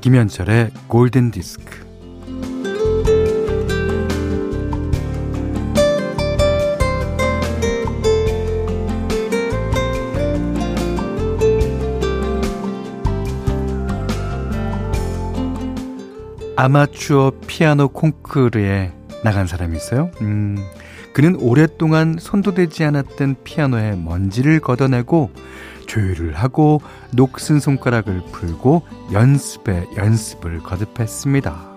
김현철의 골든 디스크. 아마추어 피아노 콩쿠르에 나간 사람이 있어요. 음, 그는 오랫동안 손도 대지 않았던 피아노에 먼지를 걷어내고 조율을 하고 녹슨 손가락을 풀고 연습에 연습을 거듭했습니다.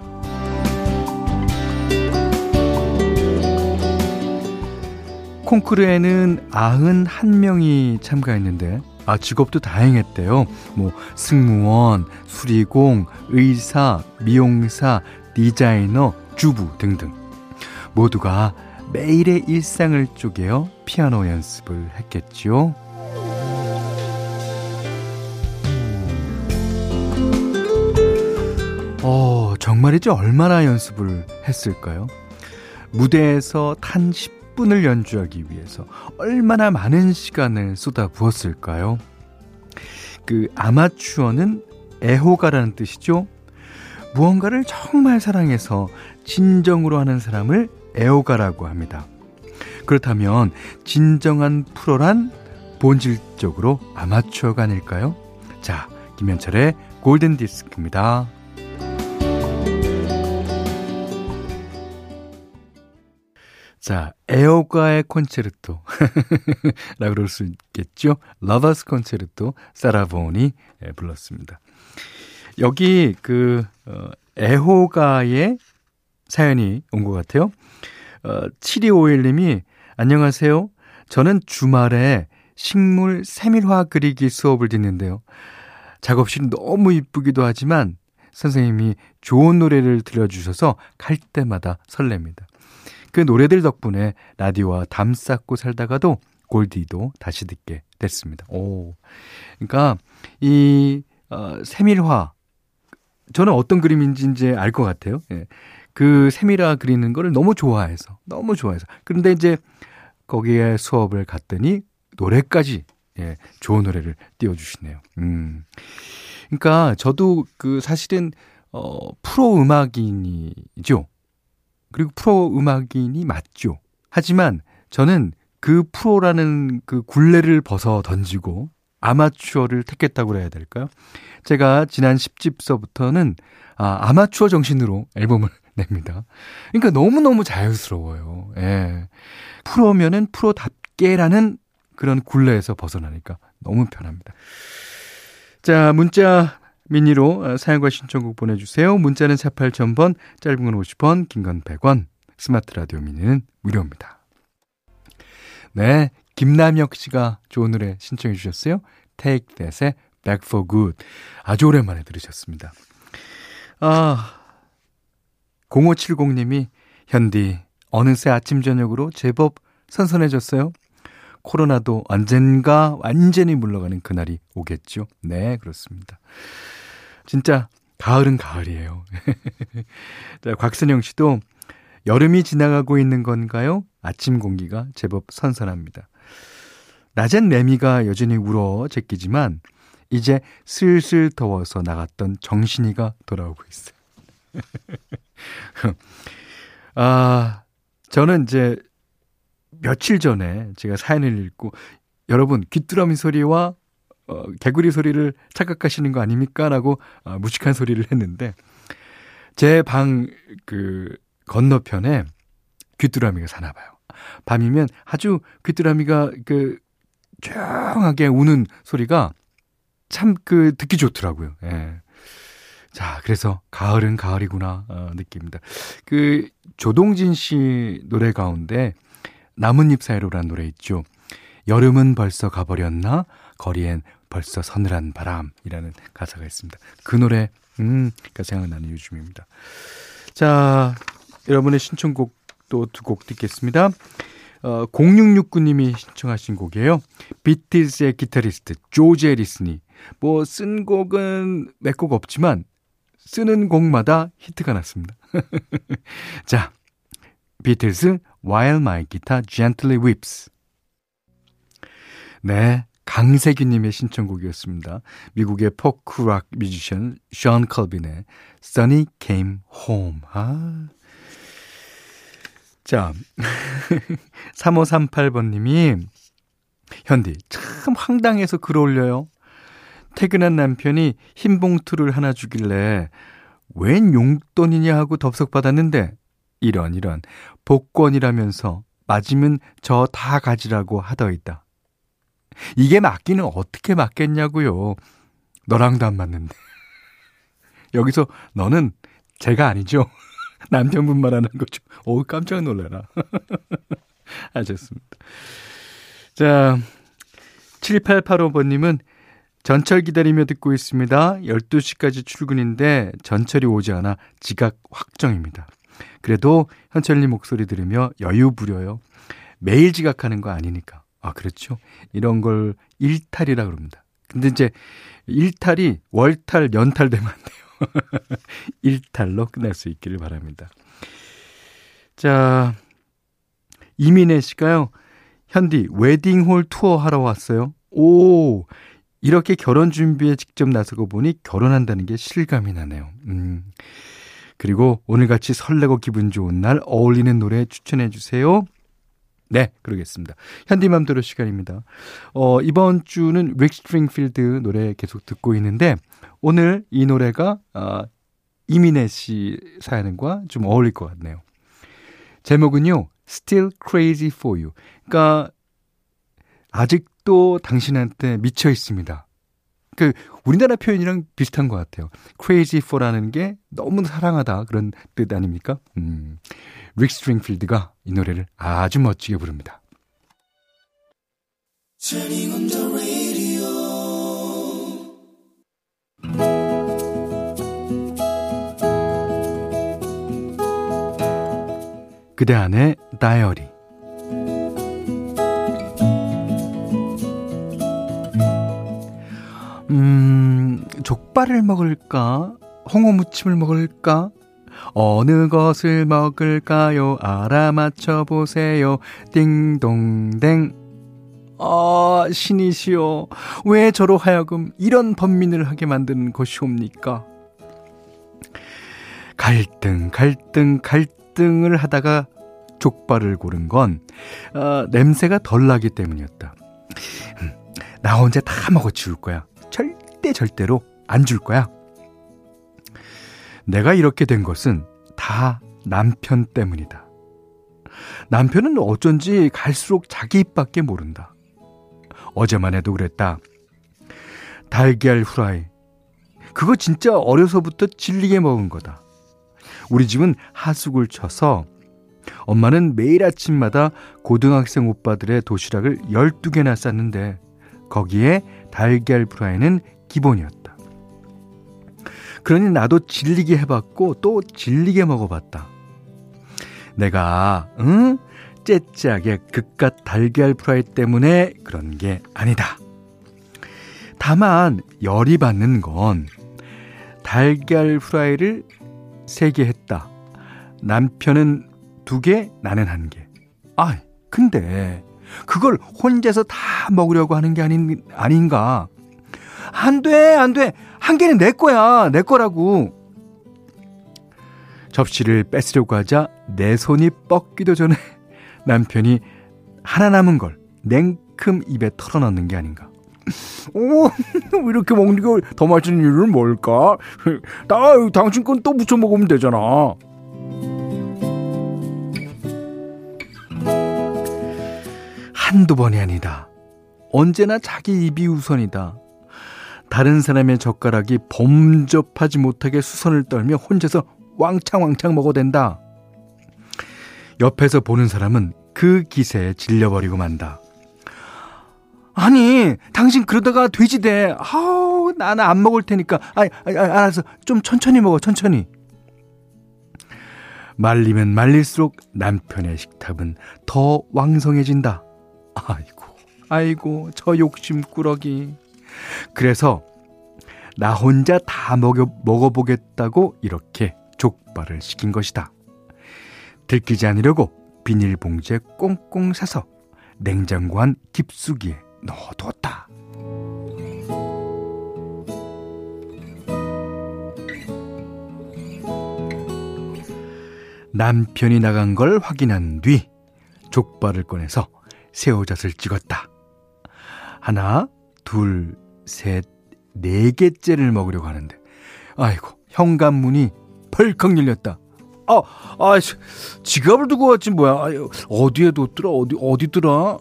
콩쿠르에는 91명이 참가했는데 아, 직업도 다양했대요. 뭐, 승무원, 수리공, 의사, 미용사, 디자이너, 주부 등등. 모두가 매일의 일상을 쪼개어 피아노 연습을 했겠지요. 어, 정말이죠. 얼마나 연습을 했을까요? 무대에서 탄 10분을 연주하기 위해서 얼마나 많은 시간을 쏟아 부었을까요? 그 아마추어는 애호가라는 뜻이죠. 무언가를 정말 사랑해서 진정으로 하는 사람을 애호가라고 합니다. 그렇다면 진정한 프로란 본질적으로 아마추어가 아닐까요? 자, 김현철의 골든 디스크입니다. 자, 애호가의 콘체르토. 라고 그럴 수 있겠죠? Lover's Concerto 사라 본이 예, 불렀습니다. 여기 그, 어, 애호가의 사연이 온 것 같아요. 어, 7251님이 안녕하세요. 저는 주말에 식물 세밀화 그리기 수업을 듣는데요. 작업실이 너무 이쁘기도 하지만 선생님이 좋은 노래를 들려주셔서 갈 때마다 설렙니다. 그 노래들 덕분에 라디오와 담 쌓고 살다가도 골디도 다시 듣게 됐습니다. 오. 그러니까 이 어, 세밀화 저는 어떤 그림인지 이제 알 것 같아요. 예. 그 세밀화 그리는 거를 너무 좋아해서 너무 좋아해서 그런데 이제 거기에 수업을 갔더니 노래까지 예, 좋은 노래를 띄워주시네요. 음. 그러니까 저도 그 사실은 어 프로 음악인이죠. 그리고 프로 음악인이 맞죠. 하지만 저는 그 프로라는 그 굴레를 벗어 던지고 아마추어를 택했다고 그래야 될까요? 제가 지난 10집서부터는 아, 아마추어 정신으로 앨범을 냅니다. 그러니까 너무너무 자유스러워요. 예. 프로면은 프로답게라는 그런 굴레에서 벗어나니까 너무 편합니다. 자, 문자 미니로 어, 사연과 신청곡 보내주세요. 문자는 48,000번, 짧은 건 50원, 긴 건 100원, 스마트 라디오 미니는 무료입니다. 네, 김남혁 씨가 좋은 노래 신청해 주셨어요. Take That의 Back for Good. 아주 오랜만에 들으셨습니다. 아, 0570님이 현디 어느새 아침 저녁으로 제법 선선해졌어요. 코로나도 언젠가 완전히 물러가는 그날이 오겠죠. 네, 그렇습니다. 진짜 가을은 가을이에요. 자, 곽선영 씨도 여름이 지나가고 있는 건가요? 아침 공기가 제법 선선합니다. 낮엔 매미가 여전히 울어 제끼지만 이제 슬슬 더워서 나갔던 정신이가 돌아오고 있어요. 아, 저는 이제 며칠 전에 제가 사연을 읽고 여러분 귀뚜라미 소리와 어, 개구리 소리를 착각하시는 거 아닙니까? 라고 어, 무식한 소리를 했는데 제 방 그 건너편에 귀뚜라미가 사나 봐요. 밤이면 아주 귀뚜라미가 그 조용하게 우는 소리가 참 그 듣기 좋더라고요. 예. 자, 그래서 가을은 가을이구나 어, 느낍니다. 그 조동진 씨 노래 가운데 나뭇잎 사이로라는 노래 있죠. 여름은 벌써 가버렸나? 거리엔 벌써 서늘한 바람이라는 가사가 있습니다. 그 노래, 음, 그 생각나는 요즘입니다. 자, 여러분의 신청곡 또 두 곡 듣겠습니다. 어, 0669님이 신청하신 곡이에요. 비틀스의 기타리스트 조지 해리슨이 뭐 쓴 곡은 몇 곡 없지만 쓰는 곡마다 히트가 났습니다. 자, 비틀스 While My Guitar Gently Weeps 네, 강세기님의 신청곡이었습니다. 미국의 포크락 뮤지션 숀 콜빈의 Sunny Came Home. 아. 자, 3538번님이 현디 참 황당해서 글 올려요. 퇴근한 남편이 흰 봉투를 하나 주길래 웬 용돈이냐 하고 덥석 받았는데 이런 이런 복권이라면서 맞으면 저 다 가지라고 하더이다. 이게 맞기는 어떻게 맞겠냐고요. 너랑도 안 맞는데. 여기서 너는 제가 아니죠. 남편분 말하는 거죠. 오, 깜짝 놀래라. 하셨습니다. 자, 7885번님은 전철 기다리며 듣고 있습니다. 12시까지 출근인데 전철이 오지 않아 지각 확정입니다. 그래도 현철님 목소리 들으며 여유 부려요. 매일 지각하는 거 아니니까. 아, 그렇죠. 이런 걸 일탈이라 그럽니다. 근데 이제 일탈이 월탈, 연탈 되면 안 돼요. 일탈로 끝날 수 있기를 바랍니다. 자, 이민혜 씨가요. 현디 웨딩홀 투어 하러 왔어요. 오, 이렇게 결혼 준비에 직접 나서고 보니 결혼한다는 게 실감이 나네요. 음. 그리고 오늘같이 설레고 기분 좋은 날 어울리는 노래 추천해 주세요. 네, 그러겠습니다. 현디맘대로 시간입니다. 어, 이번 주는 릭 스프링필드 노래 계속 듣고 있는데 오늘 이 노래가 어, 이민혜 씨 사연과 좀 어울릴 것 같네요. 제목은요. Still Crazy for You. 그러니까 아직도 당신한테 미쳐 있습니다. 그 우리나라 표현이랑 비슷한 것 같아요. crazy for라는 게 너무 사랑하다 그런 뜻 아닙니까? 음. 릭 스트링필드가 이 노래를 아주 멋지게 부릅니다. 그대 안의 다이어리 음, 족발을 먹을까? 홍어무침을 먹을까? 어느 것을 먹을까요? 알아맞혀 보세요. 띵동댕. 아, 신이시여. 왜 저로 하여금 이런 번민을 하게 만드는 것이옵니까? 갈등, 갈등, 갈등을 하다가 족발을 고른 건, 어, 냄새가 덜 나기 때문이었다. 음, 나 혼자 다 먹어 치울 거야. 절대 절대로 안 줄 거야. 내가 이렇게 된 것은 다 남편 때문이다. 남편은 어쩐지 갈수록 자기 입밖에 모른다. 어제만 해도 그랬다. 달걀 후라이. 그거 진짜 어려서부터 질리게 먹은 거다. 우리 집은 하숙을 쳐서 엄마는 매일 아침마다 고등학생 오빠들의 도시락을 12개나 쌌는데 거기에 달걀 프라이는 기본이었다. 그러니 나도 질리게 해봤고 또 질리게 먹어봤다. 내가 응? 째째하게 그깟 달걀 프라이 때문에 그런 게 아니다. 다만 열이 받는 건 달걀 프라이를 세개 했다. 남편은 두 개, 나는 한 개. 아, 근데 그걸 혼자서 다 먹으려고 하는 게 아닌 아닌가? 안 돼, 안 돼. 한 개는 내 거야. 내 거라고. 접시를 뺏으려고 하자 내 손이 뻗기도 전에 남편이 하나 남은 걸 냉큼 입에 털어넣는 게 아닌가. 오, 이렇게 먹는 게 더 맛있는 이유는 뭘까? 나 당신 건또 무쳐 먹으면 되잖아. 한두 번이 아니다. 언제나 자기 입이 우선이다. 다른 사람의 젓가락이 범접하지 못하게 수선을 떨며 혼자서 왕창왕창 먹어댄다. 옆에서 보는 사람은 그 기세에 질려버리고 만다. 아니, 당신 그러다가 돼지 돼. 아우, 나는 안 먹을 테니까. 아, 아, 아, 알아서 좀 천천히 먹어, 천천히. 말리면 말릴수록 남편의 식탁은 더 왕성해진다. 아이고, 아이고, 저 욕심꾸러기. 그래서 나 혼자 다 먹여, 먹어보겠다고 이렇게 족발을 시킨 것이다. 들키지 않으려고 비닐봉지에 꽁꽁 싸서 냉장고 안 깊숙이에 넣어뒀다. 남편이 나간 걸 확인한 뒤 족발을 꺼내서 새우젓을 찍었다. 하나, 둘, 셋, 네 개째를 먹으려고 하는데, 아이고, 현관문이 펄컥 열렸다. 아, 아, 지갑을 두고 왔지 뭐야. 아유, 어디에 뒀더라? 어디 어디더라?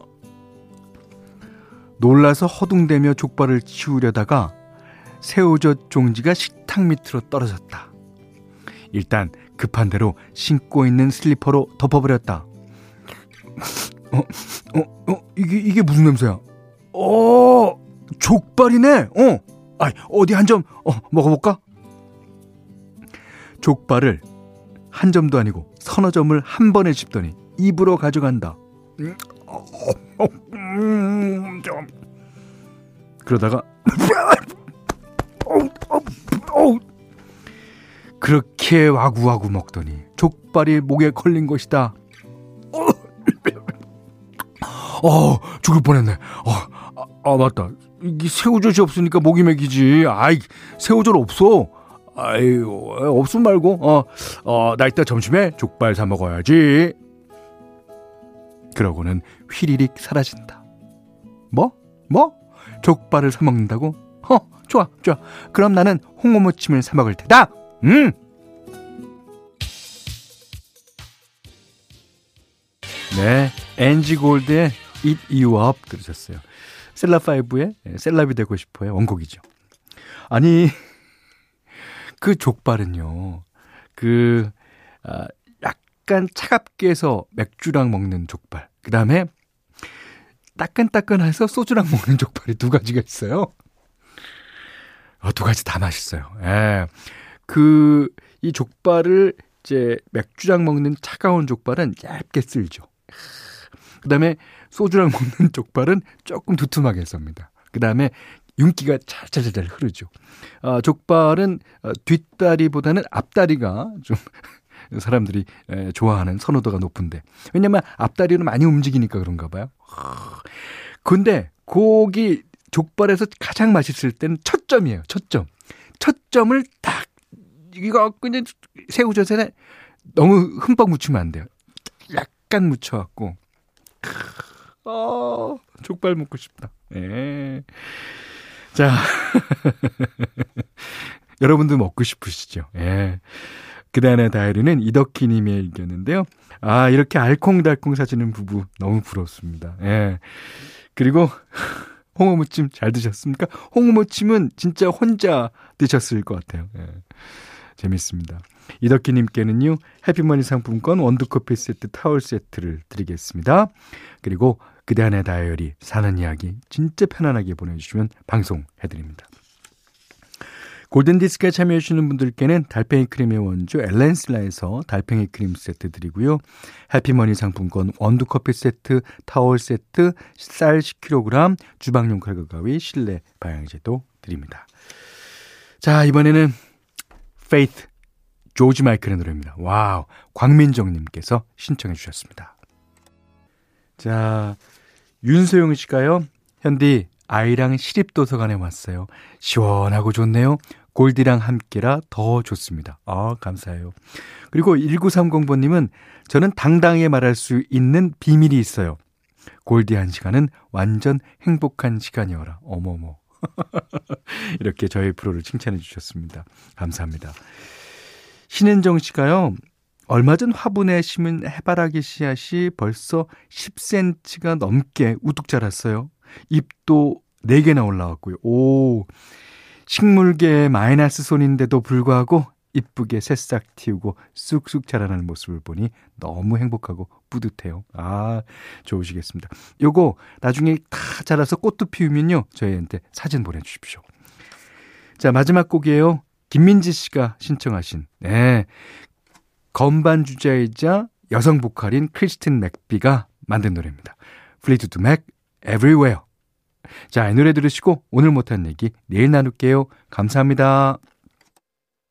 놀라서 허둥대며 족발을 치우려다가 새우젓 종지가 식탁 밑으로 떨어졌다. 일단 급한 대로 신고 있는 슬리퍼로 덮어버렸다. 어, 어, 어, 이게, 이게 무슨 냄새야? 어, 족발이네? 어, 아, 어디 한 점, 어, 먹어볼까? 족발을 한 점도 아니고 서너 점을 한 번에 씹더니 입으로 가져간다. 그러다가 그렇게 와구와구 먹더니 족발이 목에 걸린 것이다. 어, 죽을 뻔했네. 어, 아, 아 맞다. 이 새우젓이 없으니까 목이 맥이지. 아이, 새우젓 없어. 아유, 없음 말고, 어, 어, 나 이따 점심에 족발 사 먹어야지. 그러고는 휘리릭 사라진다. 뭐? 뭐? 족발을 사 먹는다고? 허, 좋아, 좋아. 그럼 나는 홍어무침을 사 먹을 테다. 음! 네, 엔지 골드의 Eat You Up 들으셨어요. 셀라5의 셀럽이 되고 싶어요. 원곡이죠. 아니, 그 족발은요, 그, 아, 약간 차갑게 해서 맥주랑 먹는 족발. 그 다음에 따끈따끈해서 소주랑 먹는 족발이 두 가지가 있어요. 어, 두 가지 다 맛있어요. 예. 그, 이 족발을 이제 맥주랑 먹는 차가운 족발은 얇게 쓸죠. 그 다음에 소주랑 먹는 족발은 조금 두툼하게 썹니다. 그 다음에 윤기가 잘잘잘 흐르죠. 아, 족발은 어, 뒷다리보다는 앞다리가 좀 사람들이 에, 좋아하는 선호도가 높은데 왜냐면 앞다리는 많이 움직이니까 그런가 봐요. 근데 고기 족발에서 가장 맛있을 때는 첫 점이에요. 첫 점. 첫 점을 딱 이거 그냥 새우젓에 너무 흠뻑 묻히면 안 돼요. 약간 묻혀갖고 어, 족발 먹고 싶다. 예. 자. 여러분도 먹고 싶으시죠? 예. 그다음에 다이리는 이덕희 님의 의견인데요. 아, 이렇게 알콩달콩 사시는 부부 너무 부럽습니다. 예. 그리고, 홍어무침 잘 드셨습니까? 홍어무침은 진짜 혼자 드셨을 것 같아요. 예. 재밌습니다. 이덕기님께는요, 해피머니 상품권 원두커피 세트 타월 세트를 드리겠습니다. 그리고 그대 안의 다이어리 사는 이야기 진짜 편안하게 보내주시면 방송해드립니다. 골든디스크에 참여해주시는 분들께는 달팽이 크림의 원조 엘렌슬라에서 달팽이 크림 세트 드리고요. 해피머니 상품권 원두커피 세트, 타월 세트, 쌀 10kg, 주방용 칼과 가위, 실내 방향제도 드립니다. 자, 이번에는 Faith 조지 마이클의 노래입니다. 와우. 광민정님께서 신청해 주셨습니다. 자, 윤소영 씨가요. 현디, 아이랑 시립도서관에 왔어요. 시원하고 좋네요. 골디랑 함께라 더 좋습니다. 아, 감사해요. 그리고 1930번님은 저는 당당히 말할 수 있는 비밀이 있어요. 골디 한 시간은 완전 행복한 시간이어라. 어머머. 이렇게 저희 프로를 칭찬해 주셨습니다. 감사합니다. 신은정 씨가요. 얼마 전 화분에 심은 해바라기 씨앗이 벌써 10cm가 넘게 우뚝 자랐어요. 잎도 4개나 올라왔고요. 오, 식물계의 마이너스 손인데도 불구하고 이쁘게 새싹 틔우고 쑥쑥 자라나는 모습을 보니 너무 행복하고 뿌듯해요. 아, 좋으시겠습니다. 요거 나중에 다 자라서 꽃도 피우면요. 저희한테 사진 보내주십시오. 자, 마지막 곡이에요. 김민지 씨가 신청하신, 네. 건반 주자이자 여성 보컬인 크리스틴 맥비가 만든 노래입니다. 플리트우드 맥, Everywhere. 자, 이 노래 들으시고 오늘 못한 얘기 내일 나눌게요. 감사합니다.